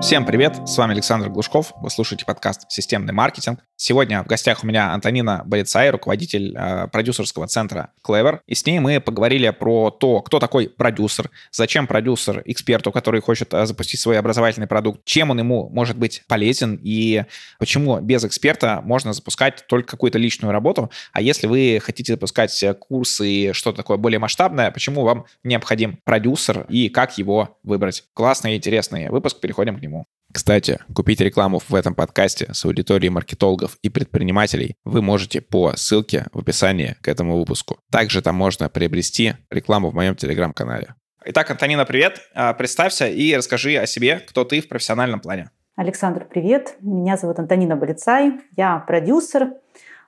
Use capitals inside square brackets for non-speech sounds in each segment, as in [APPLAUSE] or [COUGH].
Всем привет, с вами Александр Глушков, вы слушаете подкаст «Системный маркетинг». Сегодня в гостях у меня Антонина Болицай, руководитель э, продюсерского центра Clever. И с ней мы поговорили про то, кто такой продюсер, зачем продюсер эксперту, который хочет э, запустить свой образовательный продукт, чем он ему может быть полезен и почему без эксперта можно запускать только какую-то личную работу. А если вы хотите запускать курсы и что-то такое более масштабное, почему вам необходим продюсер и как его выбрать? Классный и интересный выпуск, переходим к нему. Кстати, купить рекламу в этом подкасте с аудиторией маркетологов и предпринимателей вы можете по ссылке в описании к этому выпуску. Также там можно приобрести рекламу в моем телеграм-канале. Итак, Антонина, привет. А, представься и расскажи о себе, кто ты в профессиональном плане. Александр, привет. Меня зовут Антонина Болицай. Я продюсер,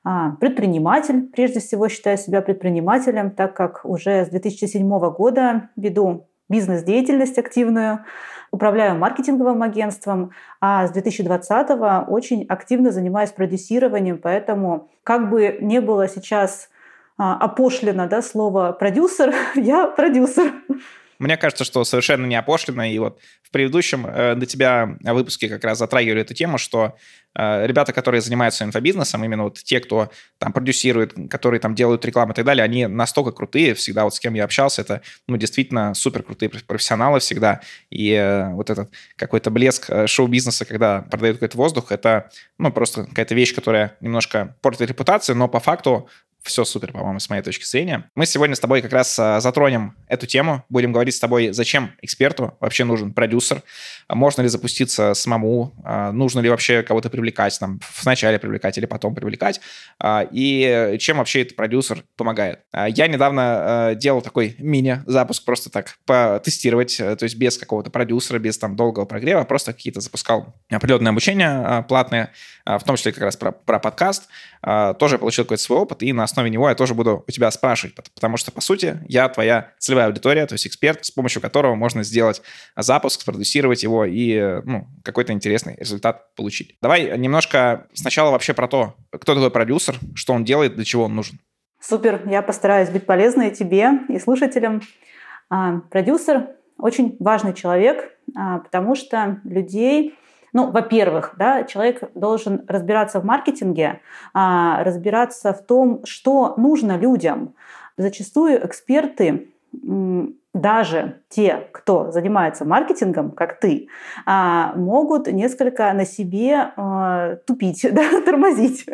а, предприниматель. Прежде всего считаю себя предпринимателем, так как уже с 2007 года веду бизнес-деятельность активную, управляю маркетинговым агентством, а с 2020 очень активно занимаюсь продюсированием, поэтому как бы не было сейчас а, опошлено да, слово «продюсер», [LAUGHS] я продюсер. Мне кажется, что совершенно не опошлено. И вот в предыдущем э, до тебя выпуске как раз затрагивали эту тему, что э, ребята, которые занимаются инфобизнесом, именно вот те, кто там продюсирует, которые там делают рекламу и так далее, они настолько крутые. Всегда вот с кем я общался, это ну, действительно супер крутые профессионалы всегда. И э, вот этот какой-то блеск э, шоу-бизнеса, когда продают какой-то воздух, это ну, просто какая-то вещь, которая немножко портит репутацию, но по факту все супер, по-моему, с моей точки зрения. Мы сегодня с тобой как раз а, затронем эту тему. Будем говорить с тобой, зачем эксперту вообще нужен продюсер, а можно ли запуститься самому, а, нужно ли вообще кого-то привлекать, там, вначале привлекать или потом привлекать, и чем вообще этот продюсер помогает. Я недавно делал такой мини-запуск, просто так потестировать, э, то есть без какого-то продюсера, без там долгого прогрева, просто какие-то запускал определенные обучения платные, в том числе как раз про, про подкаст, тоже получил какой-то свой опыт, и на основе него я тоже буду у тебя спрашивать, потому что, по сути, я твоя целевая аудитория, то есть эксперт, с помощью которого можно сделать запуск, спродюсировать его и ну, какой-то интересный результат получить. Давай немножко сначала вообще про то, кто такой продюсер, что он делает, для чего он нужен. Супер, я постараюсь быть полезной тебе и слушателям. А, продюсер очень важный человек, а, потому что людей ну, во-первых, да, человек должен разбираться в маркетинге, а, разбираться в том, что нужно людям. Зачастую эксперты даже те, кто занимается маркетингом, как ты, а, могут несколько на себе а, тупить, [LAUGHS] да, тормозить.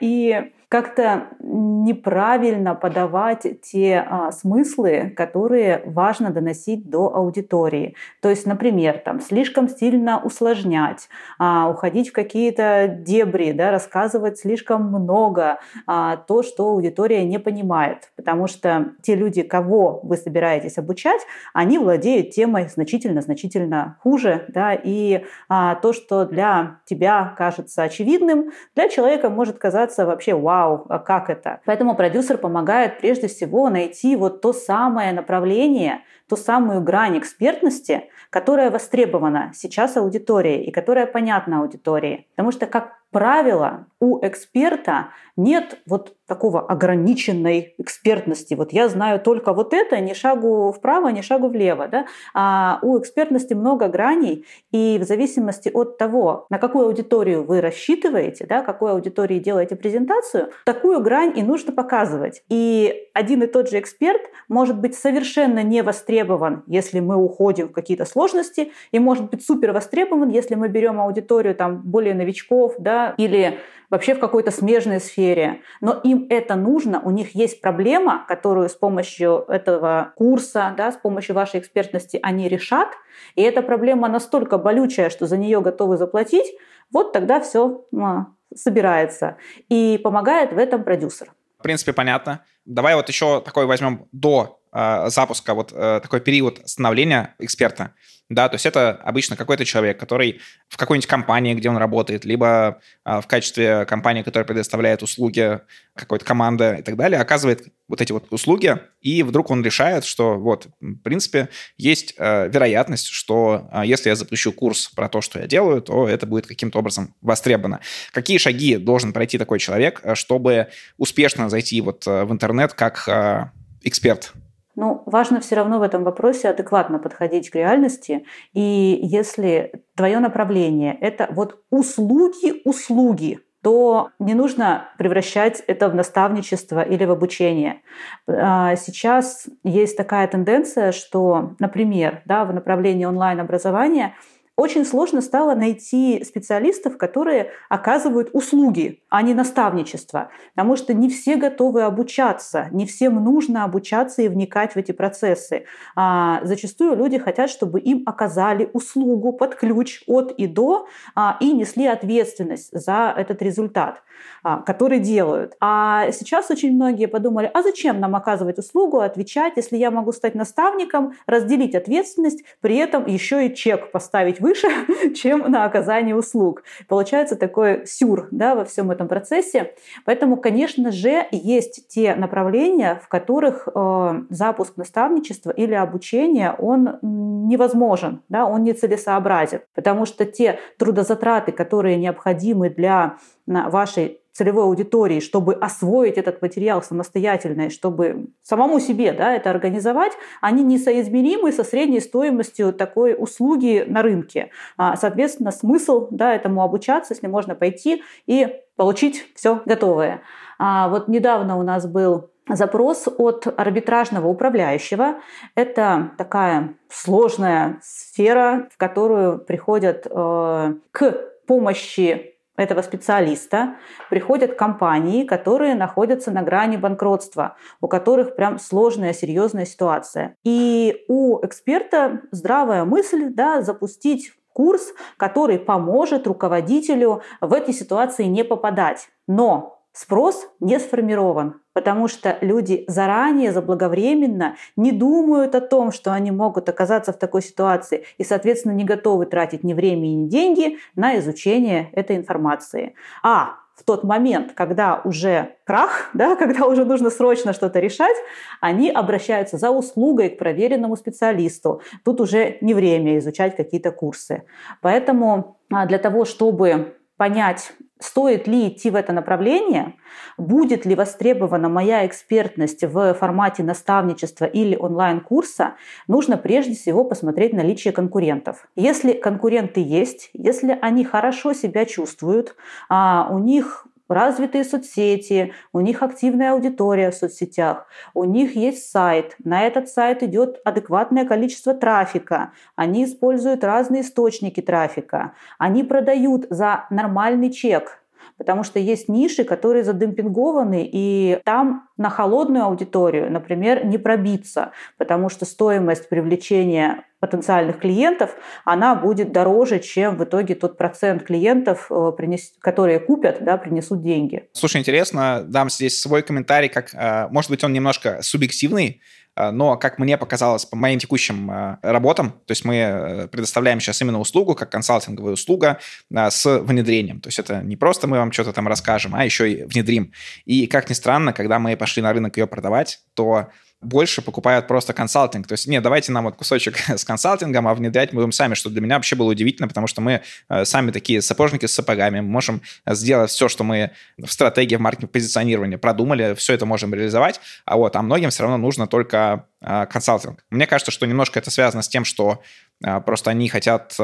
И как-то неправильно подавать те а, смыслы, которые важно доносить до аудитории. То есть, например, там, слишком сильно усложнять, а, уходить в какие-то дебри, да, рассказывать слишком много, а, то, что аудитория не понимает. Потому что те люди, кого вы собираетесь обучать, они владеют темой значительно-значительно хуже. Да, и а, то, что для тебя кажется очевидным, для человека может казаться вообще вау, а как это? Поэтому продюсер помогает прежде всего найти вот то самое направление, ту самую грань экспертности, которая востребована сейчас аудиторией и которая понятна аудитории. Потому что, как правило, у эксперта нет вот такого ограниченной экспертности. Вот я знаю только вот это, ни шагу вправо, ни шагу влево. Да? А у экспертности много граней, и в зависимости от того, на какую аудиторию вы рассчитываете, да, какой аудитории делаете презентацию, такую грань и нужно показывать. И один и тот же эксперт может быть совершенно не востребован, если мы уходим в какие-то сложности, и может быть супер востребован, если мы берем аудиторию там более новичков, да, или вообще в какой-то смежной сфере. Но им это нужно, у них есть проблема, которую с помощью этого курса, да, с помощью вашей экспертности они решат. И эта проблема настолько болючая, что за нее готовы заплатить, вот тогда все а, собирается. И помогает в этом продюсер. В принципе, понятно. Давай вот еще такой возьмем до запуска, вот э, такой период становления эксперта да, то есть это обычно какой-то человек, который в какой-нибудь компании, где он работает, либо а, в качестве компании, которая предоставляет услуги какой-то команды и так далее, оказывает вот эти вот услуги, и вдруг он решает, что вот, в принципе, есть э, вероятность, что э, если я запущу курс про то, что я делаю, то это будет каким-то образом востребовано. Какие шаги должен пройти такой человек, чтобы успешно зайти вот в интернет как э, эксперт Ну, важно все равно в этом вопросе адекватно подходить к реальности. И если твое направление – это вот услуги-услуги, то не нужно превращать это в наставничество или в обучение. А, сейчас есть такая тенденция, что, например, да, в направлении онлайн-образования – очень сложно стало найти специалистов, которые оказывают услуги, а не наставничество, потому что не все готовы обучаться, не всем нужно обучаться и вникать в эти процессы. А зачастую люди хотят, чтобы им оказали услугу под ключ от и до а, и несли ответственность за этот результат. А, которые делают. А сейчас очень многие подумали, а зачем нам оказывать услугу, отвечать, если я могу стать наставником, разделить ответственность, при этом еще и чек поставить выше, [LAUGHS] чем на оказание услуг. Получается такой сюр да, во всем этом процессе. Поэтому, конечно же, есть те направления, в которых э, запуск наставничества или обучения, он невозможен, да, он нецелесообразен, потому что те трудозатраты, которые необходимы для вашей целевой аудитории, чтобы освоить этот материал самостоятельно, и чтобы самому себе да, это организовать, они несоизмеримы со средней стоимостью такой услуги на рынке. А, соответственно, смысл да, этому обучаться, если можно пойти и получить все готовое. А вот недавно у нас был запрос от арбитражного управляющего. Это такая сложная сфера, в которую приходят э, к помощи этого специалиста приходят компании, которые находятся на грани банкротства, у которых прям сложная, серьезная ситуация. И у эксперта здравая мысль да, запустить курс, который поможет руководителю в эти ситуации не попадать. Но спрос не сформирован, потому что люди заранее, заблаговременно не думают о том, что они могут оказаться в такой ситуации и, соответственно, не готовы тратить ни время, ни деньги на изучение этой информации. А в тот момент, когда уже крах, [LAUGHS] да, когда уже нужно срочно что-то решать, они обращаются за услугой к проверенному специалисту. Тут уже не время изучать какие-то курсы. Поэтому а, для того, чтобы понять, стоит ли идти в это направление, будет ли востребована моя экспертность в формате наставничества или онлайн-курса, нужно прежде всего посмотреть наличие конкурентов. Если конкуренты есть, если они хорошо себя чувствуют, а у них развитые соцсети, у них активная аудитория в соцсетях, у них есть сайт, на этот сайт идет адекватное количество трафика, они используют разные источники трафика, они продают за нормальный чек, потому что есть ниши, которые задемпингованы, и там на холодную аудиторию, например, не пробиться, потому что стоимость привлечения потенциальных клиентов, она будет дороже, чем в итоге тот процент клиентов, э, которые купят, да, принесут деньги. Слушай, интересно, дам здесь свой комментарий, как, э, может быть, он немножко субъективный, но, как мне показалось по моим текущим работам, то есть мы предоставляем сейчас именно услугу, как консалтинговая услуга с внедрением. То есть это не просто мы вам что-то там расскажем, а еще и внедрим. И, как ни странно, когда мы пошли на рынок ее продавать, то больше покупают просто консалтинг. То есть, нет, давайте нам вот кусочек [LAUGHS] с консалтингом, а внедрять мы будем сами, что для меня вообще было удивительно, потому что мы э, сами такие сапожники с сапогами, можем сделать все, что мы в стратегии в маркетинг позиционирования продумали, все это можем реализовать, а вот, а многим все равно нужно только э, консалтинг. Мне кажется, что немножко это связано с тем, что э, просто они хотят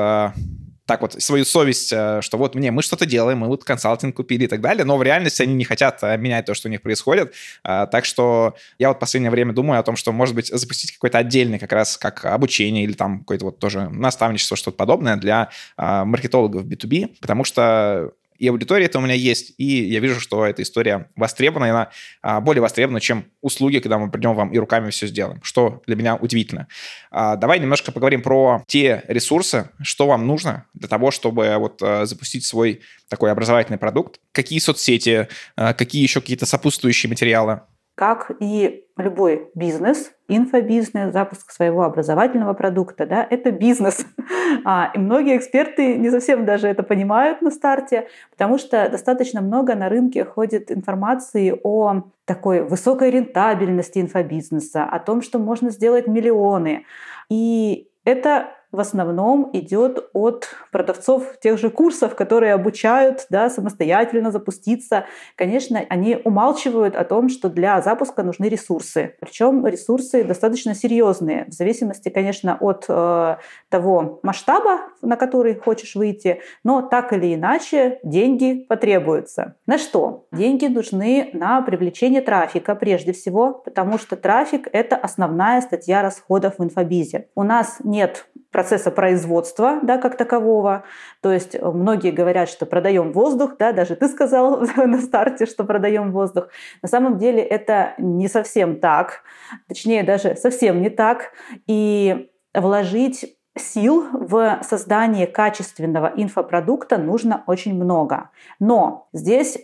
так вот свою совесть, э, что вот мне мы что-то делаем, мы вот консалтинг купили и так далее, но в реальности они не хотят э, менять то, что у них происходит. Э, так что я вот в последнее время думаю о том, что, может быть, запустить какой-то отдельный как раз как обучение или там какое-то вот тоже наставничество, что-то подобное для маркетологов B2B, потому что и аудитория это у меня есть, и я вижу, что эта история востребована, и она а, более востребована, чем услуги, когда мы придем вам и руками все сделаем, что для меня удивительно. А, давай немножко поговорим про те ресурсы, что вам нужно для того, чтобы вот а, запустить свой такой образовательный продукт. Какие соцсети, а, какие еще какие-то сопутствующие материалы? Как и любой бизнес, инфобизнес, запуск своего образовательного продукта, да, это бизнес. [LAUGHS] А, и многие эксперты не совсем даже это понимают на старте, потому что достаточно много на рынке ходит информации о такой высокой рентабельности инфобизнеса, о том, что можно сделать миллионы. И это в основном идет от продавцов тех же курсов, которые обучают да, самостоятельно запуститься. Конечно, они умалчивают о том, что для запуска нужны ресурсы. Причем ресурсы достаточно серьезные, в зависимости, конечно, от э, того масштаба, на который хочешь выйти, но так или иначе деньги потребуются. На что? Деньги нужны на привлечение трафика прежде всего, потому что трафик — это основная статья расходов в инфобизе. У нас нет процесса производства, да, как такового. То есть э, многие говорят, что продаем воздух, да, даже ты сказал [LAUGHS] на старте, что продаем воздух. На самом деле это не совсем так, точнее даже совсем не так. И вложить сил в создание качественного инфопродукта нужно очень много. Но здесь э,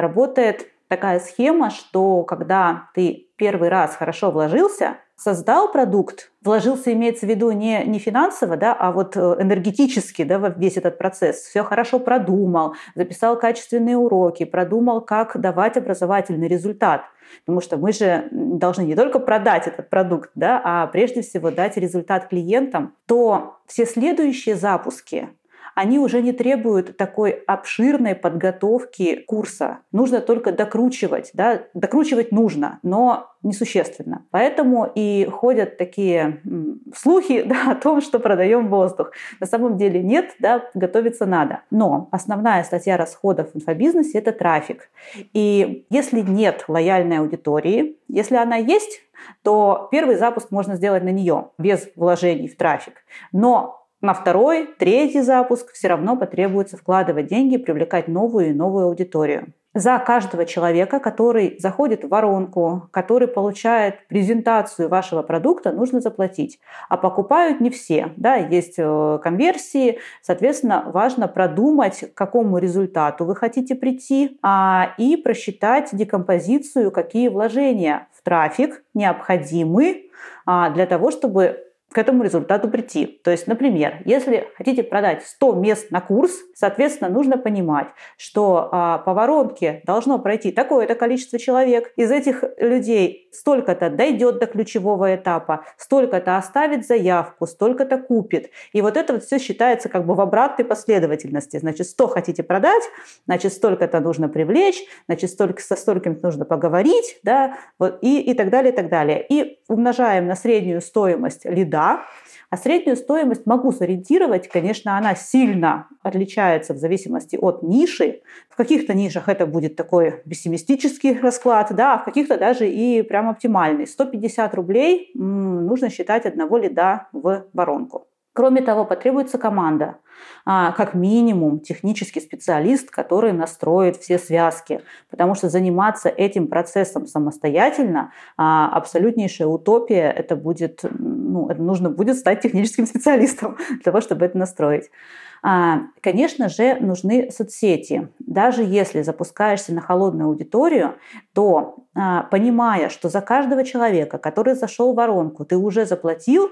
работает такая схема, что когда ты первый раз хорошо вложился, создал продукт, вложился, имеется в виду не, не финансово, да, а вот э, энергетически да, весь этот процесс, все хорошо продумал, записал качественные уроки, продумал, как давать образовательный результат. Потому что мы же должны не только продать этот продукт, да, а прежде всего дать результат клиентам, то все следующие запуски, они уже не требуют такой обширной подготовки курса. Нужно только докручивать. Да? Докручивать нужно, но несущественно. Поэтому и ходят такие слухи [LAUGHS] да, о том, что продаем воздух. На самом деле нет, да, готовиться надо. Но основная статья расходов в инфобизнесе – это трафик. И если нет лояльной аудитории, если она есть, то первый запуск можно сделать на нее без вложений в трафик. Но на второй, третий запуск все равно потребуется вкладывать деньги, привлекать новую и новую аудиторию. За каждого человека, который заходит в воронку, который получает презентацию вашего продукта, нужно заплатить. А покупают не все. Да, есть э, конверсии, соответственно, важно продумать, к какому результату вы хотите прийти, а, и просчитать декомпозицию, какие вложения в трафик необходимы а, для того, чтобы к этому результату прийти. То есть, например, если хотите продать 100 мест на курс, соответственно, нужно понимать, что а, по воронке должно пройти такое-то количество человек. Из этих людей столько-то дойдет до ключевого этапа, столько-то оставит заявку, столько-то купит. И вот это вот все считается как бы в обратной последовательности. Значит, 100 хотите продать, значит, столько-то нужно привлечь, значит, столько, со стольким нужно поговорить, да, вот, и, и так далее, и так далее. И умножаем на среднюю стоимость лида да, а среднюю стоимость могу сориентировать. Конечно, она сильно отличается в зависимости от ниши. В каких-то нишах это будет такой пессимистический расклад, да, а в каких-то даже и прям оптимальный. 150 рублей нужно считать одного лида в воронку. Кроме того, потребуется команда, а, как минимум технический специалист, который настроит все связки, потому что заниматься этим процессом самостоятельно а, абсолютнейшая утопия. Это будет, ну, это нужно будет стать техническим специалистом [LAUGHS] для того, чтобы это настроить. А, конечно же, нужны соцсети. Даже если запускаешься на холодную аудиторию, то понимая, что за каждого человека, который зашел в воронку, ты уже заплатил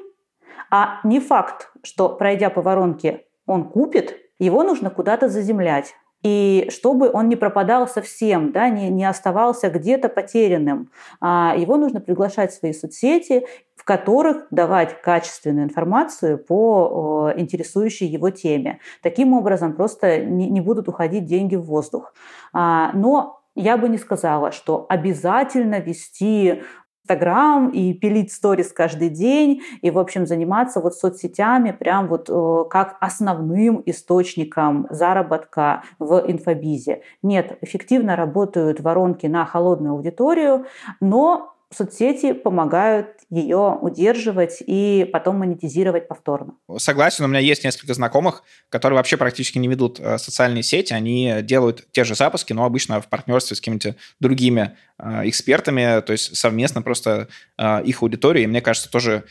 а не факт, что пройдя по воронке он купит, его нужно куда-то заземлять. И чтобы он не пропадал совсем, да, не, не оставался где-то потерянным, а его нужно приглашать в свои соцсети, в которых давать качественную информацию по о, интересующей его теме. Таким образом просто не, не будут уходить деньги в воздух. А, но я бы не сказала, что обязательно вести Инстаграм и пилить сторис каждый день и, в общем, заниматься вот соцсетями прям вот э, как основным источником заработка в инфобизе. Нет, эффективно работают воронки на холодную аудиторию, но соцсети помогают ее удерживать и потом монетизировать повторно. Согласен, у меня есть несколько знакомых, которые вообще практически не ведут э, социальные сети, они делают те же запуски, но обычно в партнерстве с какими-то другими э, экспертами, то есть совместно просто э, их аудитории, и мне кажется, тоже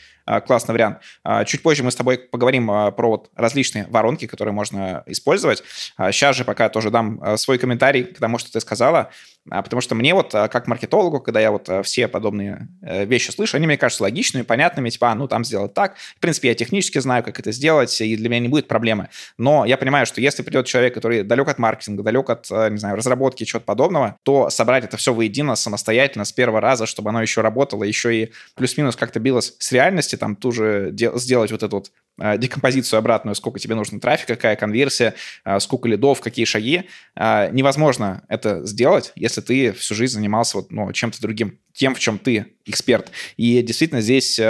классный вариант. Чуть позже мы с тобой поговорим про вот различные воронки, которые можно использовать. Сейчас же пока тоже дам свой комментарий к тому, что ты сказала, потому что мне вот как маркетологу, когда я вот все подобные вещи слышу, они мне кажутся логичными, понятными, типа, а, ну, там сделать так. В принципе, я технически знаю, как это сделать, и для меня не будет проблемы. Но я понимаю, что если придет человек, который далек от маркетинга, далек от, э, не знаю, разработки, чего-то подобного, то собрать это все воедино самостоятельно с первого раза, чтобы оно еще работало, еще и плюс-минус как-то билось с реальности, там ту же сделать вот эту вот э, декомпозицию обратную, сколько тебе нужно трафика, какая конверсия, э, сколько лидов, какие шаги. Э, невозможно это сделать, если ты всю жизнь занимался вот, ну, чем-то другим, тем, в чем ты эксперт. И действительно здесь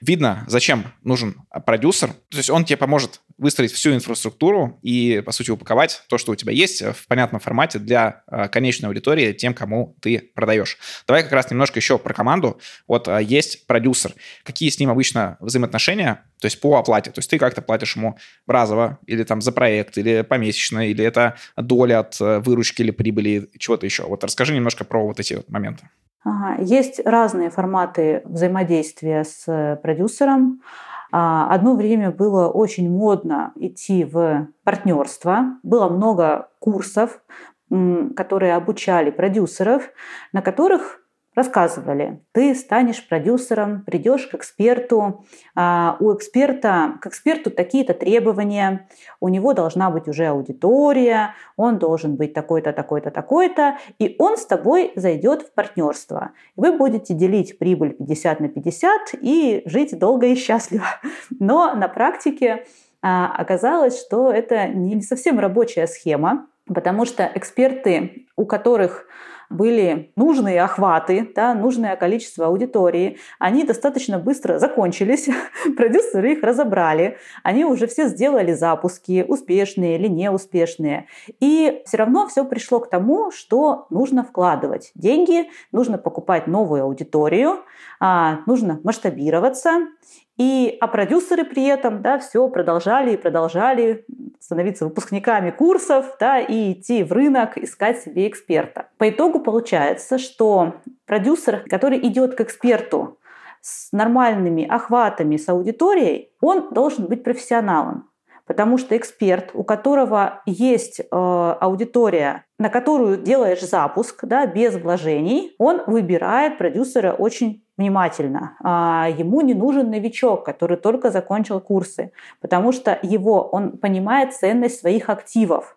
видно, зачем нужен продюсер. То есть он тебе поможет выстроить всю инфраструктуру и, по сути, упаковать то, что у тебя есть в понятном формате для э, конечной аудитории, тем, кому ты продаешь. Давай как раз немножко еще про команду. Вот э, есть продюсер. Какие с ним обычно взаимоотношения? То есть по оплате. То есть ты как-то платишь ему разово, или там за проект, или помесячно, или это доля от э, выручки или прибыли, чего-то еще. Вот расскажи немножко про вот эти вот моменты. Ага. Есть разные форматы взаимодействия с продюсером. А, одно время было очень модно идти в партнерство. Было много курсов, которые обучали продюсеров, на которых рассказывали, ты станешь продюсером, придешь к эксперту, а, у эксперта, к эксперту такие-то требования, у него должна быть уже аудитория, он должен быть такой-то, такой-то, такой-то, и он с тобой зайдет в партнерство. Вы будете делить прибыль 50 на 50 и жить долго и счастливо. [LAUGHS] Но на практике а, оказалось, что это не совсем рабочая схема, потому что эксперты, у которых были нужные охваты, да, нужное количество аудитории, они достаточно быстро закончились, [LAUGHS] продюсеры их разобрали, они уже все сделали запуски, успешные или неуспешные. И все равно все пришло к тому, что нужно вкладывать деньги, нужно покупать новую аудиторию, а, нужно масштабироваться, и, а продюсеры при этом да, все продолжали и продолжали становиться выпускниками курсов да, и идти в рынок, искать себе эксперта. По итогу получается, что продюсер, который идет к эксперту с нормальными охватами, с аудиторией, он должен быть профессионалом. Потому что эксперт, у которого есть э, аудитория, на которую делаешь запуск да, без вложений, он выбирает продюсера очень внимательно. А, ему не нужен новичок, который только закончил курсы, потому что его, он понимает ценность своих активов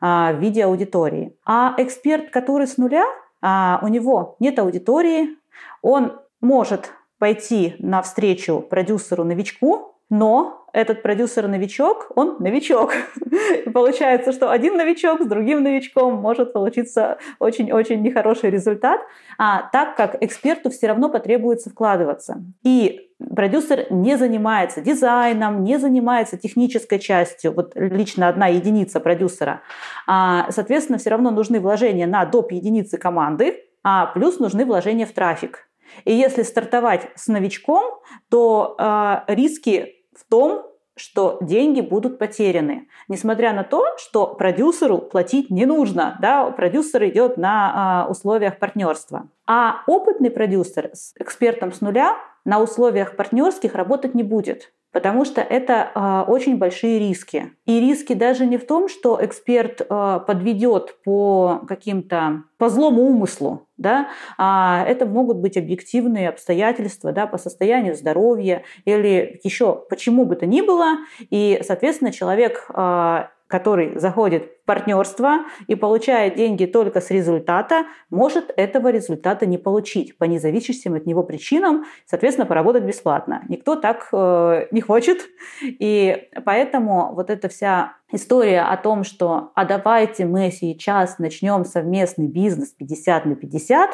а, в виде аудитории. А эксперт, который с нуля, а, у него нет аудитории, он может пойти навстречу продюсеру-новичку, но этот продюсер-новичок, он новичок. [LAUGHS] Получается, что один новичок с другим новичком может получиться очень-очень нехороший результат, а так как эксперту все равно потребуется вкладываться. И продюсер не занимается дизайном, не занимается технической частью, вот лично одна единица продюсера. А, соответственно, все равно нужны вложения на доп. единицы команды, а плюс нужны вложения в трафик. И если стартовать с новичком, то э, риски в том, что деньги будут потеряны, несмотря на то, что продюсеру платить не нужно, да, продюсер идет на э, условиях партнерства. А опытный продюсер с экспертом с нуля на условиях партнерских работать не будет потому что это э, очень большие риски. И риски даже не в том, что эксперт э, подведет по каким-то по злому умыслу, да, а это могут быть объективные обстоятельства, да, по состоянию здоровья или еще почему бы то ни было, и, соответственно, человек э, который заходит в партнерство и получает деньги только с результата, может этого результата не получить по независимым от него причинам, соответственно, поработать бесплатно. Никто так э, не хочет. И поэтому вот эта вся история о том, что а давайте мы сейчас начнем совместный бизнес 50 на 50,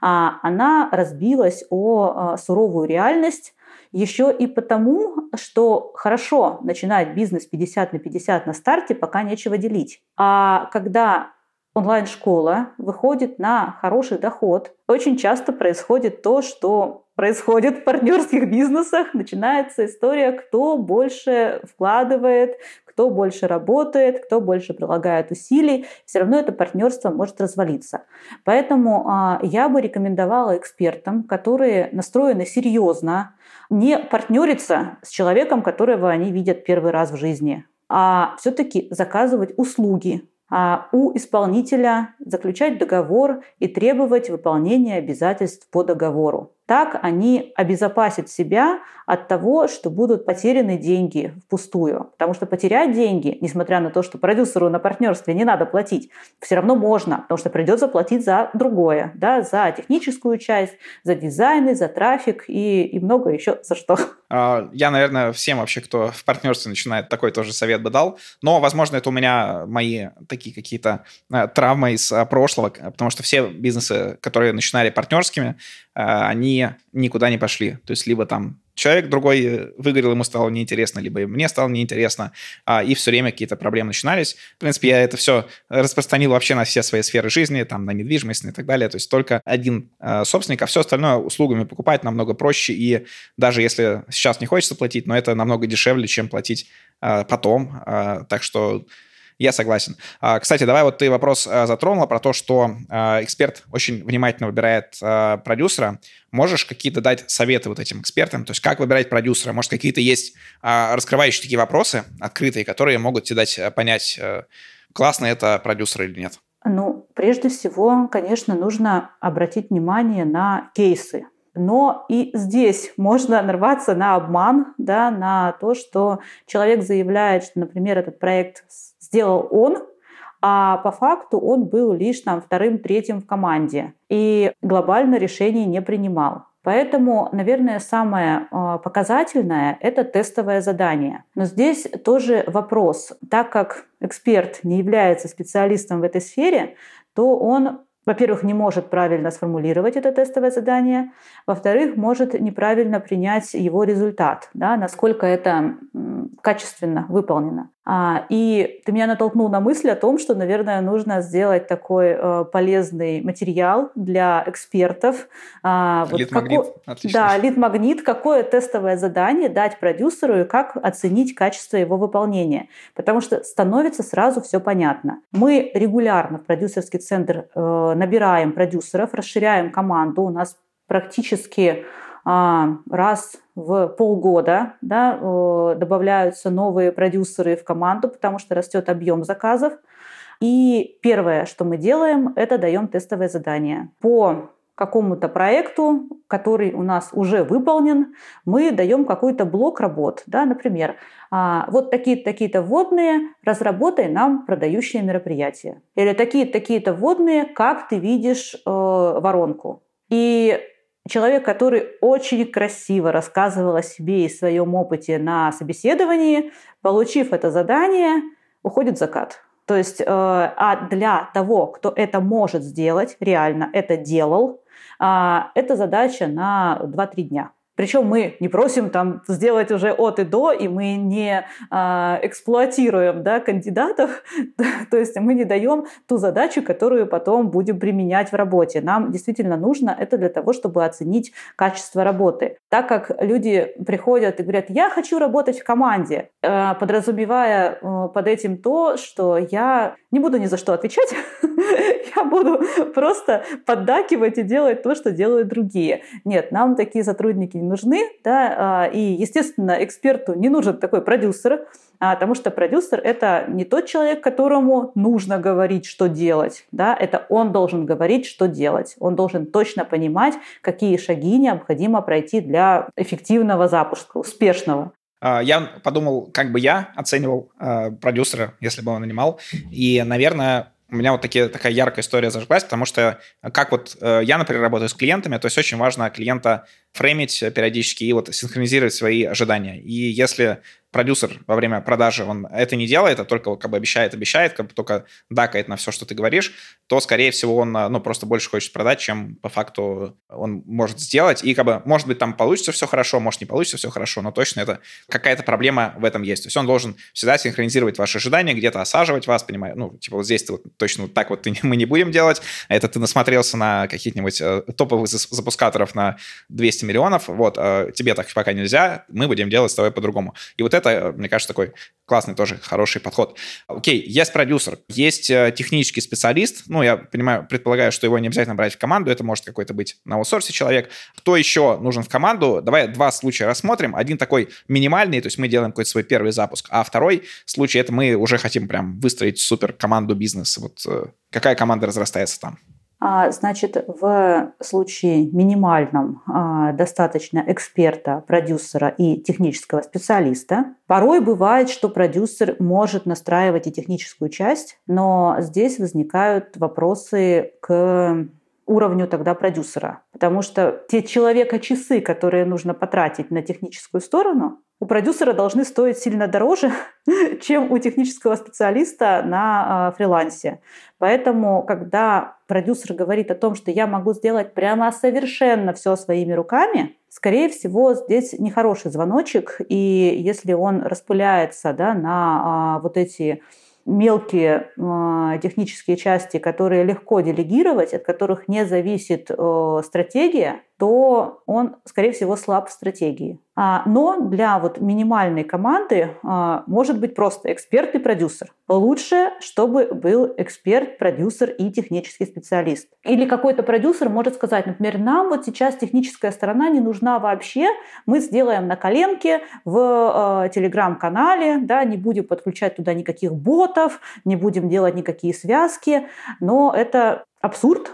а, она разбилась о э, суровую реальность, еще и потому, что хорошо начинать бизнес 50 на 50 на старте, пока нечего делить. А когда онлайн-школа выходит на хороший доход, очень часто происходит то, что происходит в партнерских бизнесах. Начинается история, кто больше вкладывает, кто больше работает, кто больше прилагает усилий, все равно это партнерство может развалиться. Поэтому а, я бы рекомендовала экспертам, которые настроены серьезно, не партнериться с человеком, которого они видят первый раз в жизни, а все-таки заказывать услуги, а у исполнителя заключать договор и требовать выполнения обязательств по договору. Так они обезопасят себя от того, что будут потеряны деньги впустую. Потому что потерять деньги, несмотря на то, что продюсеру на партнерстве не надо платить, все равно можно, потому что придется платить за другое, да, за техническую часть, за дизайны, за трафик и, и много еще за что. А, я, наверное, всем вообще, кто в партнерстве начинает, такой тоже совет бы дал. Но, возможно, это у меня мои такие какие-то э, травмы из э, прошлого, потому что все бизнесы, которые начинали партнерскими, э, они никуда не пошли. То есть либо там человек другой выгорел, ему стало неинтересно, либо мне стало неинтересно, а, и все время какие-то проблемы начинались. В принципе, я это все распространил вообще на все свои сферы жизни, там, на недвижимость и так далее. То есть только один э, собственник, а все остальное услугами покупать намного проще, и даже если сейчас не хочется платить, но это намного дешевле, чем платить э, потом. Э, так что я согласен. А, кстати, давай вот ты вопрос а, затронула про то, что а, эксперт очень внимательно выбирает продюсера. Можешь какие-то дать советы вот этим экспертам? То есть как выбирать продюсера? Может, какие-то есть раскрывающие такие вопросы открытые, которые могут тебе дать понять, классно это продюсер или нет? Ну, прежде всего, конечно, нужно обратить внимание на кейсы. Но и здесь можно нарваться на обман, да, на то, что человек заявляет, что, например, этот проект сделал он, а по факту он был лишь там вторым, третьим в команде и глобально решений не принимал. Поэтому, наверное, самое а, показательное – это тестовое задание. Но здесь тоже вопрос. Так как эксперт не является специалистом в этой сфере, то он во-первых, не может правильно сформулировать это тестовое задание, во-вторых, может неправильно принять его результат, да, насколько это качественно выполнено. А, и ты меня натолкнул на мысль о том, что, наверное, нужно сделать такой э, полезный материал для экспертов. А, вот лид-магнит. Какой, да, лид-магнит, какое тестовое задание дать продюсеру и как оценить качество его выполнения. Потому что становится сразу все понятно. Мы регулярно в продюсерский центр э, набираем продюсеров, расширяем команду. У нас практически раз в полгода да, добавляются новые продюсеры в команду, потому что растет объем заказов. И первое, что мы делаем, это даем тестовое задание. По какому-то проекту, который у нас уже выполнен, мы даем какой-то блок работ. Да, например, а, вот такие-то такие-то вводные, разработай нам продающие мероприятия. Или такие-то такие-то вводные, как ты видишь э, воронку. И человек, который очень красиво рассказывал о себе и своем опыте на собеседовании, получив это задание, уходит в закат. То есть, э, а для того, кто это может сделать, реально это делал, э, это задача на 2-3 дня. Причем мы не просим там сделать уже от и до, и мы не э, эксплуатируем да, кандидатов, [LAUGHS] то есть мы не даем ту задачу, которую потом будем применять в работе. Нам действительно нужно это для того, чтобы оценить качество работы. Так как люди приходят и говорят, я хочу работать в команде, э, подразумевая э, под этим то, что я не буду ни за что отвечать, [LAUGHS] я буду просто поддакивать и делать то, что делают другие. Нет, нам такие сотрудники нужны, да, а, и, естественно, эксперту не нужен такой продюсер, а, потому что продюсер – это не тот человек, которому нужно говорить, что делать, да, это он должен говорить, что делать. Он должен точно понимать, какие шаги необходимо пройти для эффективного запуска, успешного. А, я подумал, как бы я оценивал продюсера, если бы он нанимал. И, наверное, у меня вот такие, такая яркая история зажглась, потому что как вот э, я, например, работаю с клиентами, то есть очень важно клиента фреймить периодически и вот синхронизировать свои ожидания. И если продюсер во время продажи, он это не делает, а только как бы обещает, обещает, как бы только дакает на все, что ты говоришь, то, скорее всего, он ну, просто больше хочет продать, чем по факту он может сделать. И как бы, может быть, там получится все хорошо, может, не получится все хорошо, но точно это какая-то проблема в этом есть. То есть он должен всегда синхронизировать ваши ожидания, где-то осаживать вас, понимаю, ну, типа вот здесь ты вот точно вот так вот ты, [LAUGHS] мы не будем делать, а это ты насмотрелся на каких-нибудь э, топовых запускаторов на 200 миллионов, вот, э, тебе так пока нельзя, мы будем делать с тобой по-другому. И вот это, мне кажется, такой классный тоже, хороший подход. Окей, есть продюсер, есть э, технический специалист, ну, я понимаю, предполагаю, что его не обязательно брать в команду, это может какой-то быть на аутсорсе человек. Кто еще нужен в команду? Давай два случая рассмотрим. Один такой минимальный, то есть мы делаем какой-то свой первый запуск, а второй случай, это мы уже хотим прям выстроить супер команду бизнеса. Вот э, какая команда разрастается там? А, значит, в случае минимальном а, достаточно эксперта, продюсера и технического специалиста. Порой бывает, что продюсер может настраивать и техническую часть, но здесь возникают вопросы к уровню тогда продюсера. Потому что те человека-часы, которые нужно потратить на техническую сторону, у продюсера должны стоить сильно дороже, [LAUGHS] чем у технического специалиста на э, фрилансе. Поэтому, когда продюсер говорит о том, что я могу сделать прямо совершенно все своими руками, скорее всего, здесь нехороший звоночек, и если он распыляется да, на э, вот эти мелкие э, технические части, которые легко делегировать, от которых не зависит э, стратегия, то он, скорее всего, слаб в стратегии. А, но для вот минимальной команды а, может быть просто эксперт и продюсер. Лучше, чтобы был эксперт, продюсер и технический специалист. Или какой-то продюсер может сказать, например, нам вот сейчас техническая сторона не нужна вообще, мы сделаем на коленке в э, телеграм-канале, да, не будем подключать туда никаких ботов, не будем делать никакие связки, но это абсурд,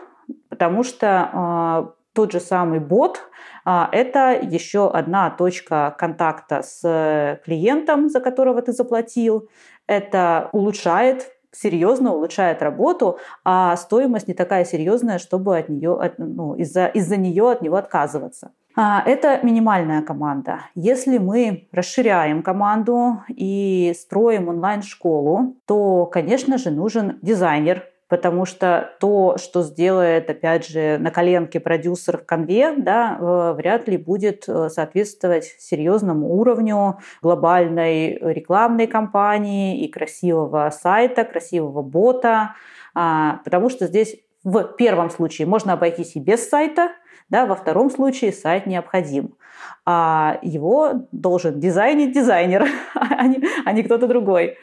потому что тот же самый бот а, – это еще одна точка контакта с клиентом, за которого ты заплатил. Это улучшает серьезно улучшает работу, а стоимость не такая серьезная, чтобы от нее, ну, из-за, из-за нее от него отказываться. А, это минимальная команда. Если мы расширяем команду и строим онлайн-школу, то, конечно же, нужен дизайнер, потому что то, что сделает, опять же, на коленке продюсер в конве, да, э, вряд ли будет э, соответствовать серьезному уровню глобальной рекламной кампании и красивого сайта, красивого бота, а, потому что здесь в первом случае можно обойтись и без сайта, да, во втором случае сайт необходим. А его должен дизайнить дизайнер, [LAUGHS] а не, а не кто-то другой.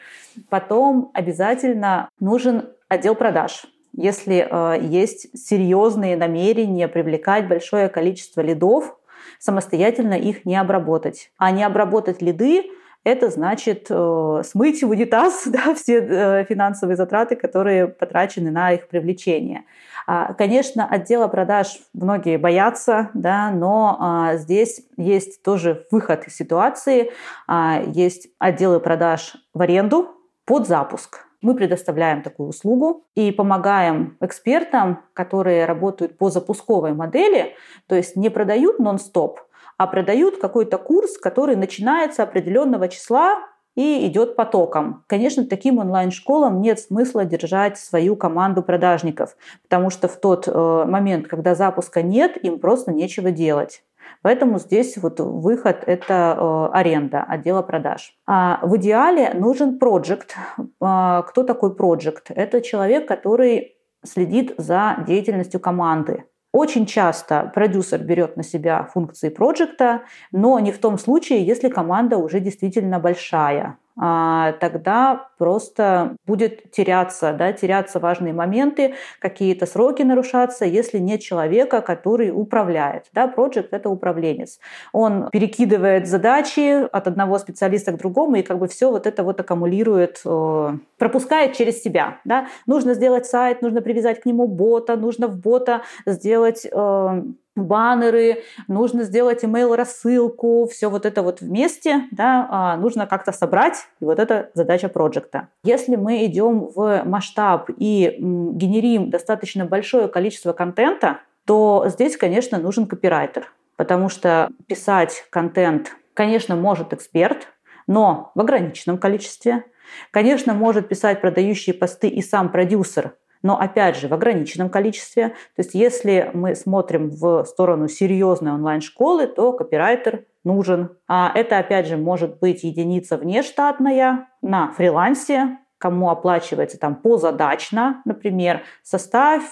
Потом обязательно нужен отдел продаж. Если э, есть серьезные намерения привлекать большое количество лидов, самостоятельно их не обработать. А не обработать лиды это значит э, смыть в унитаз [LAUGHS] да, все э, финансовые затраты, которые потрачены на их привлечение. А, конечно, отдела продаж многие боятся, да, но а, здесь есть тоже выход из ситуации. А, есть отделы продаж в аренду под запуск. Мы предоставляем такую услугу и помогаем экспертам, которые работают по запусковой модели, то есть не продают нон-стоп, а продают какой-то курс, который начинается определенного числа и идет потоком. Конечно, таким онлайн-школам нет смысла держать свою команду продажников, потому что в тот э, момент, когда запуска нет, им просто нечего делать. Поэтому здесь вот выход – это э, аренда отдела продаж. А в идеале нужен проект. А, кто такой проект? Это человек, который следит за деятельностью команды. Очень часто продюсер берет на себя функции проекта, но не в том случае, если команда уже действительно большая. А, тогда просто будет теряться, да, теряться важные моменты, какие-то сроки нарушаться, если нет человека, который управляет. Да, project — это управленец. Он перекидывает задачи от одного специалиста к другому и как бы все вот это вот аккумулирует, э, пропускает через себя. Да. Нужно сделать сайт, нужно привязать к нему бота, нужно в бота сделать э, баннеры, нужно сделать email рассылку, все вот это вот вместе, да, а, нужно как-то собрать, и вот это задача проекта. Если мы идем в масштаб и генерим достаточно большое количество контента, то здесь, конечно, нужен копирайтер, потому что писать контент, конечно, может эксперт, но в ограниченном количестве. Конечно, может писать продающие посты и сам продюсер, но опять же в ограниченном количестве. То есть если мы смотрим в сторону серьезной онлайн-школы, то копирайтер нужен. А это опять же может быть единица внештатная на фрилансе, кому оплачивается там позадачно, например, составь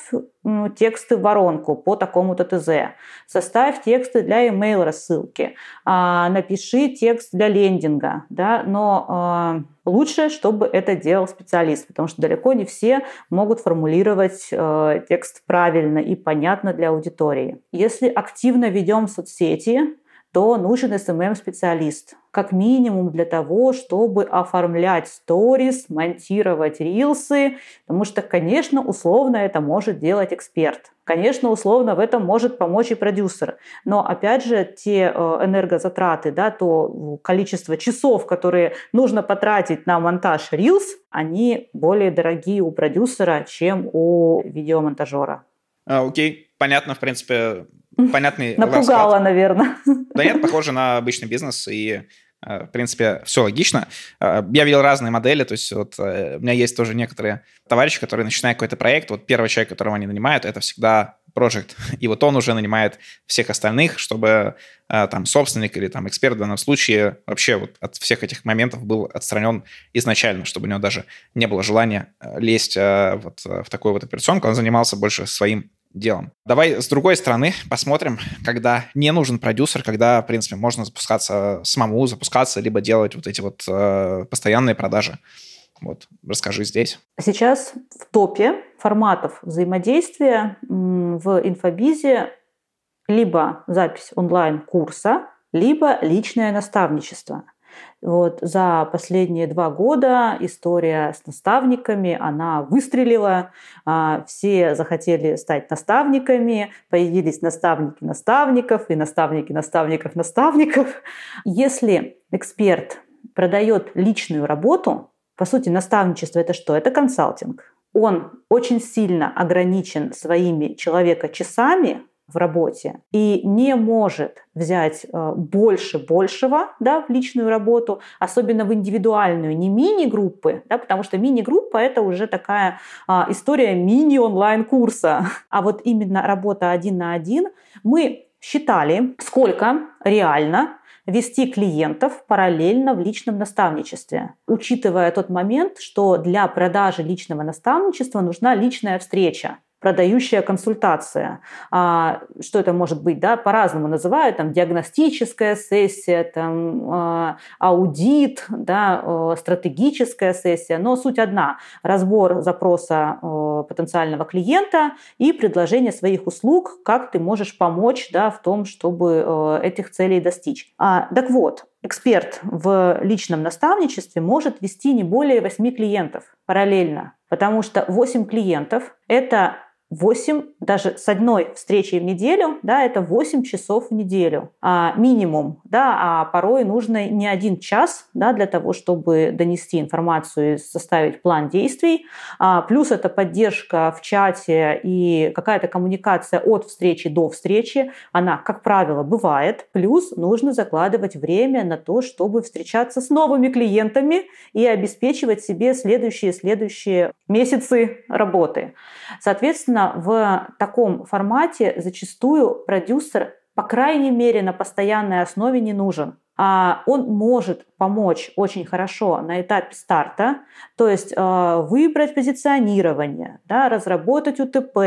тексты в воронку по такому-то ТЗ, составь тексты для email рассылки, а, напиши текст для лендинга, да, но а, лучше, чтобы это делал специалист, потому что далеко не все могут формулировать э, текст правильно и понятно для аудитории. Если активно ведем соцсети, то нужен SMM-специалист. Как минимум для того, чтобы оформлять сторис, монтировать рилсы, потому что, конечно, условно это может делать эксперт. Конечно, условно в этом может помочь и продюсер. Но, опять же, те э, энергозатраты, да, то количество часов, которые нужно потратить на монтаж рилс, они более дорогие у продюсера, чем у видеомонтажера. А, окей. понятно, в принципе, понятный [LAUGHS] Напугала, наверное. Да нет, похоже на обычный бизнес, и Э, в принципе, все логично. Э, я видел разные модели, то есть вот э, у меня есть тоже некоторые товарищи, которые начинают какой-то проект, вот первый человек, которого они нанимают, это всегда проект, и вот он уже нанимает всех остальных, чтобы там собственник или там эксперт в данном случае вообще вот от всех этих моментов был отстранен изначально, чтобы у него даже не было желания лезть вот в такую вот операционку, он занимался больше своим делом. Давай с другой стороны посмотрим, когда не нужен продюсер, когда, в принципе, можно запускаться самому, запускаться, либо делать вот эти вот э, постоянные продажи. Вот, расскажи здесь. Сейчас в топе форматов взаимодействия в инфобизе либо запись онлайн-курса, либо личное наставничество – вот за последние два года история с наставниками, она выстрелила, а, все захотели стать наставниками, появились наставники наставников и наставники наставников наставников. Если эксперт продает личную работу, по сути, наставничество это что? Это консалтинг. Он очень сильно ограничен своими человека-часами, в работе и не может взять э, больше большего да, в личную работу, особенно в индивидуальную, не мини-группы, да, потому что мини-группа это уже такая а, история мини-онлайн-курса. [LAUGHS] А вот именно работа один на один мы считали, сколько реально вести клиентов параллельно в личном наставничестве, учитывая тот момент, что для продажи личного наставничества нужна личная встреча продающая консультация. А, что это может быть? Да? По-разному называют. Там, диагностическая сессия, там, а, аудит, да, а, стратегическая сессия. Но суть одна. Разбор запроса а, потенциального клиента и предложение своих услуг, как ты можешь помочь да, в том, чтобы а, этих целей достичь. А, так вот, эксперт в личном наставничестве может вести не более 8 клиентов параллельно, потому что 8 клиентов – это 8, даже с одной встречей в неделю, да, это 8 часов в неделю а, минимум, да, а порой нужно не один час, да, для того, чтобы донести информацию и составить план действий, а, плюс это поддержка в чате и какая-то коммуникация от встречи до встречи, она, как правило, бывает, плюс нужно закладывать время на то, чтобы встречаться с новыми клиентами и обеспечивать себе следующие-следующие месяцы работы. Соответственно, Конечно, в таком формате зачастую продюсер, по крайней мере, на постоянной основе не нужен. А он может помочь очень хорошо на этапе старта, то есть э, выбрать позиционирование, да, разработать УТП,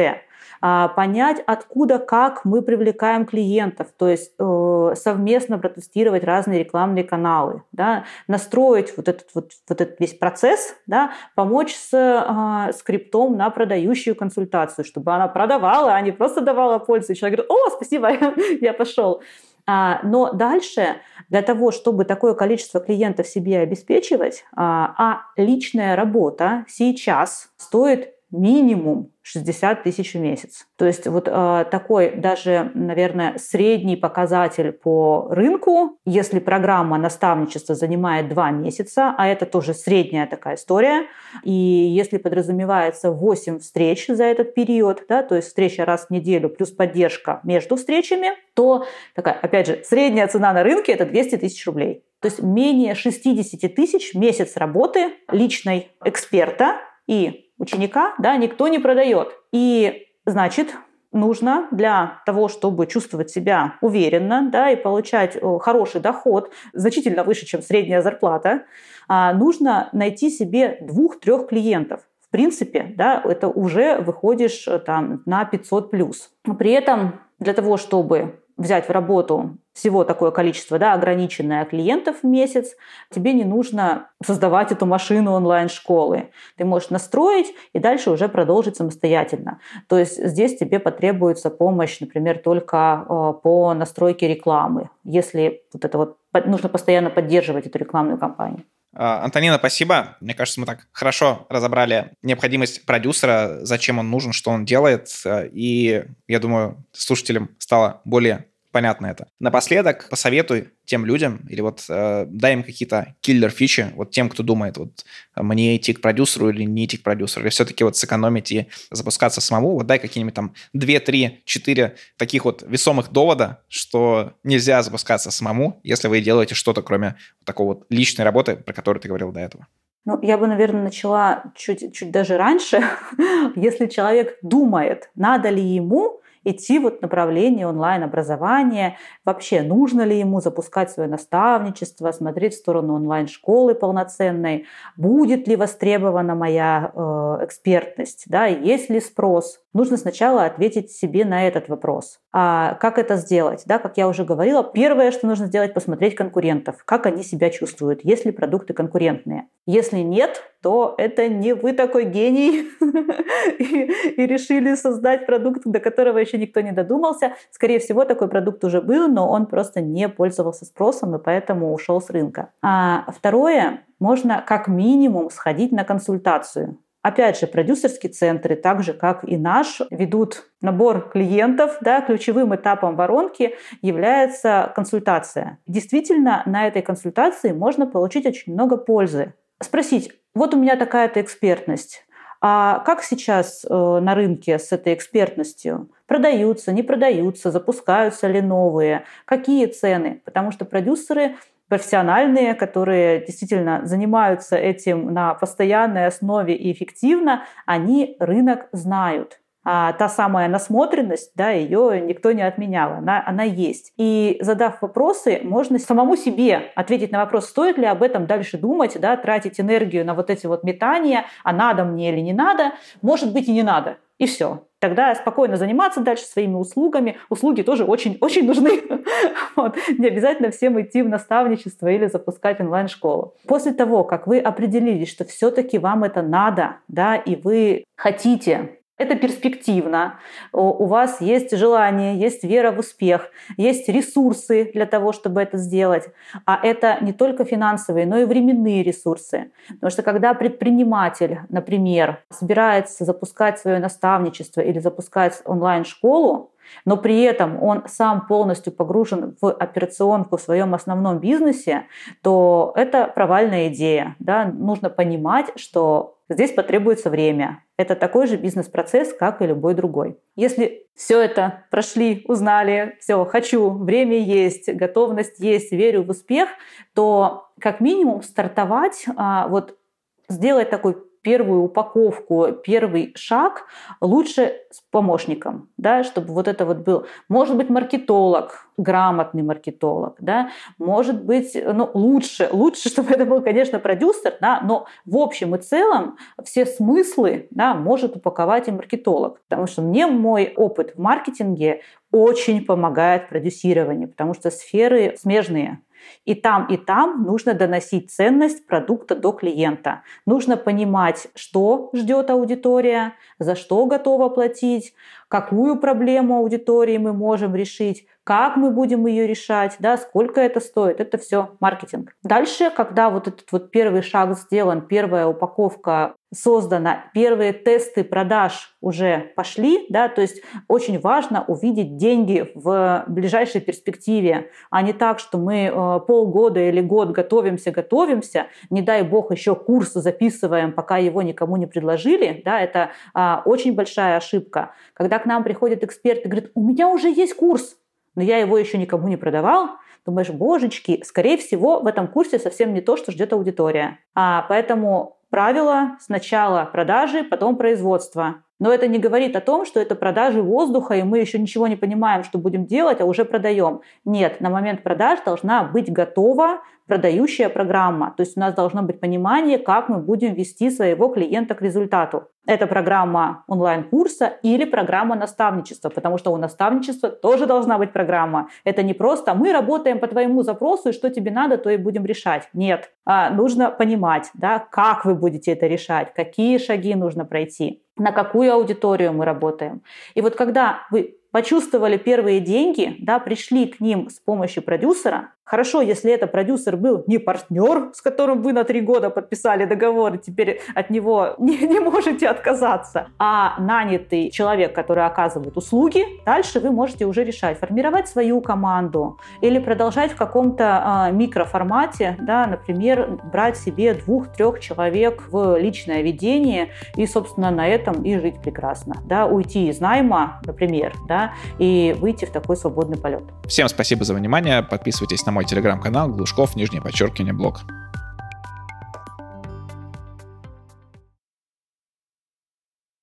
понять, откуда, как мы привлекаем клиентов, то есть э, совместно протестировать разные рекламные каналы, да, настроить вот этот, вот, вот этот весь процесс, да, помочь с а, скриптом на продающую консультацию, чтобы она продавала, а не просто давала пользу. И человек говорит, о, спасибо, [LAUGHS] я пошел. А, но дальше для того, чтобы такое количество клиентов себе обеспечивать, а личная работа сейчас стоит минимум 60 тысяч в месяц. То есть вот э, такой даже, наверное, средний показатель по рынку, если программа наставничества занимает 2 месяца, а это тоже средняя такая история, и если подразумевается 8 встреч за этот период, да, то есть встреча раз в неделю плюс поддержка между встречами, то такая, опять же, средняя цена на рынке это 200 тысяч рублей. То есть менее 60 тысяч месяц работы личной эксперта и ученика да, никто не продает. И значит, нужно для того, чтобы чувствовать себя уверенно да, и получать э, хороший доход, значительно выше, чем средняя зарплата, а, нужно найти себе двух-трех клиентов. В принципе, да, это уже выходишь э, там, на 500 плюс. При этом для того, чтобы взять в работу всего такое количество, да, ограниченное клиентов в месяц, тебе не нужно создавать эту машину онлайн-школы. Ты можешь настроить и дальше уже продолжить самостоятельно. То есть здесь тебе потребуется помощь, например, только э, по настройке рекламы, если вот это вот нужно постоянно поддерживать эту рекламную кампанию. А, Антонина, спасибо. Мне кажется, мы так хорошо разобрали необходимость продюсера, зачем он нужен, что он делает. И я думаю, слушателям стало более понятно это. Напоследок посоветуй тем людям, или вот э, дай им какие-то киллер-фичи, вот тем, кто думает, вот мне идти к продюсеру или не идти к продюсеру, или все-таки вот сэкономить и запускаться самому, вот дай какие-нибудь там 2, 3, 4 таких вот весомых довода, что нельзя запускаться самому, если вы делаете что-то, кроме вот такого вот личной работы, про которую ты говорил до этого. Ну, я бы, наверное, начала чуть, чуть даже раньше. [LAUGHS] Если человек думает, надо ли ему идти вот в направлении онлайн-образования, вообще нужно ли ему запускать свое наставничество, смотреть в сторону онлайн-школы полноценной, будет ли востребована моя э, экспертность, да, есть ли спрос. Нужно сначала ответить себе на этот вопрос. А как это сделать? Да, как я уже говорила, первое, что нужно сделать, посмотреть конкурентов, как они себя чувствуют, есть ли продукты конкурентные. Если нет, то это не вы такой гений [LAUGHS] и, решили создать продукт, до которого еще никто не додумался. Скорее всего, такой продукт уже был, но он просто не пользовался спросом и поэтому ушел с рынка. А второе, можно как минимум сходить на консультацию. Опять же, продюсерские центры, так же как и наш, ведут набор клиентов. Да, ключевым этапом воронки является консультация. Действительно, на этой консультации можно получить очень много пользы. Спросить, вот у меня такая-то экспертность, а как сейчас э, на рынке с этой экспертностью? Продаются, не продаются, запускаются ли новые? Какие цены? Потому что продюсеры профессиональные, которые действительно занимаются этим на постоянной основе и эффективно, они рынок знают. А та самая насмотренность, да, ее никто не отменял, она, она есть. И задав вопросы, можно самому себе ответить на вопрос, стоит ли об этом дальше думать, да, тратить энергию на вот эти вот метания, а надо мне или не надо, может быть и не надо, и все. Тогда спокойно заниматься дальше своими услугами. Услуги тоже очень, очень нужны. [LAUGHS] вот. Не обязательно всем идти в наставничество или запускать онлайн-школу. После того, как вы определились, что все-таки вам это надо, да, и вы хотите это перспективно. У вас есть желание, есть вера в успех, есть ресурсы для того, чтобы это сделать. А это не только финансовые, но и временные ресурсы. Потому что когда предприниматель, например, собирается запускать свое наставничество или запускать онлайн-школу, но при этом он сам полностью погружен в операционку в своем основном бизнесе, то это провальная идея. Да? Нужно понимать, что здесь потребуется время. Это такой же бизнес-процесс, как и любой другой. Если все это прошли, узнали, все, хочу, время есть, готовность есть, верю в успех, то как минимум стартовать, а, вот сделать такой первую упаковку, первый шаг лучше с помощником, да, чтобы вот это вот был. Может быть, маркетолог, грамотный маркетолог, да, может быть, ну, лучше, лучше, [LAUGHS] чтобы это был, конечно, продюсер, да, но в общем и целом все смыслы, да, может упаковать и маркетолог, потому что мне мой опыт в маркетинге очень помогает продюсированию, потому что сферы смежные. И там, и там нужно доносить ценность продукта до клиента. Нужно понимать, что ждет аудитория, за что готова платить, какую проблему аудитории мы можем решить, как мы будем ее решать, да, сколько это стоит. Это все маркетинг. Дальше, когда вот этот вот первый шаг сделан, первая упаковка создана, первые тесты продаж уже пошли, да, то есть очень важно увидеть деньги в ближайшей перспективе, а не так, что мы э, полгода или год готовимся, готовимся, не дай бог еще курс записываем, пока его никому не предложили, да, это а, очень большая ошибка. Когда к нам приходит эксперт и говорит, у меня уже есть курс, но я его еще никому не продавал, думаешь, божечки, скорее всего, в этом курсе совсем не то, что ждет аудитория. А поэтому правило сначала продажи, потом производство. Но это не говорит о том, что это продажи воздуха, и мы еще ничего не понимаем, что будем делать, а уже продаем. Нет, на момент продаж должна быть готова продающая программа. То есть у нас должно быть понимание, как мы будем вести своего клиента к результату. Это программа онлайн-курса или программа наставничества, потому что у наставничества тоже должна быть программа. Это не просто мы работаем по твоему запросу, и что тебе надо, то и будем решать. Нет. А, нужно понимать, да, как вы будете это решать, какие шаги нужно пройти, на какую аудиторию мы работаем. И вот когда вы почувствовали первые деньги, да, пришли к ним с помощью продюсера, Хорошо, если это продюсер был не партнер, с которым вы на три года подписали договор, и теперь от него [LAUGHS] не, не можете отказаться, а нанятый человек, который оказывает услуги, дальше вы можете уже решать, формировать свою команду или продолжать в каком-то э, микроформате, да, например, брать себе двух-трех человек в личное ведение и, собственно, на этом и жить прекрасно. Да, уйти из найма, например, да, и выйти в такой свободный полет. Всем спасибо за внимание. Подписывайтесь на мой телеграм-канал Глушков, нижнее подчеркивание, блог.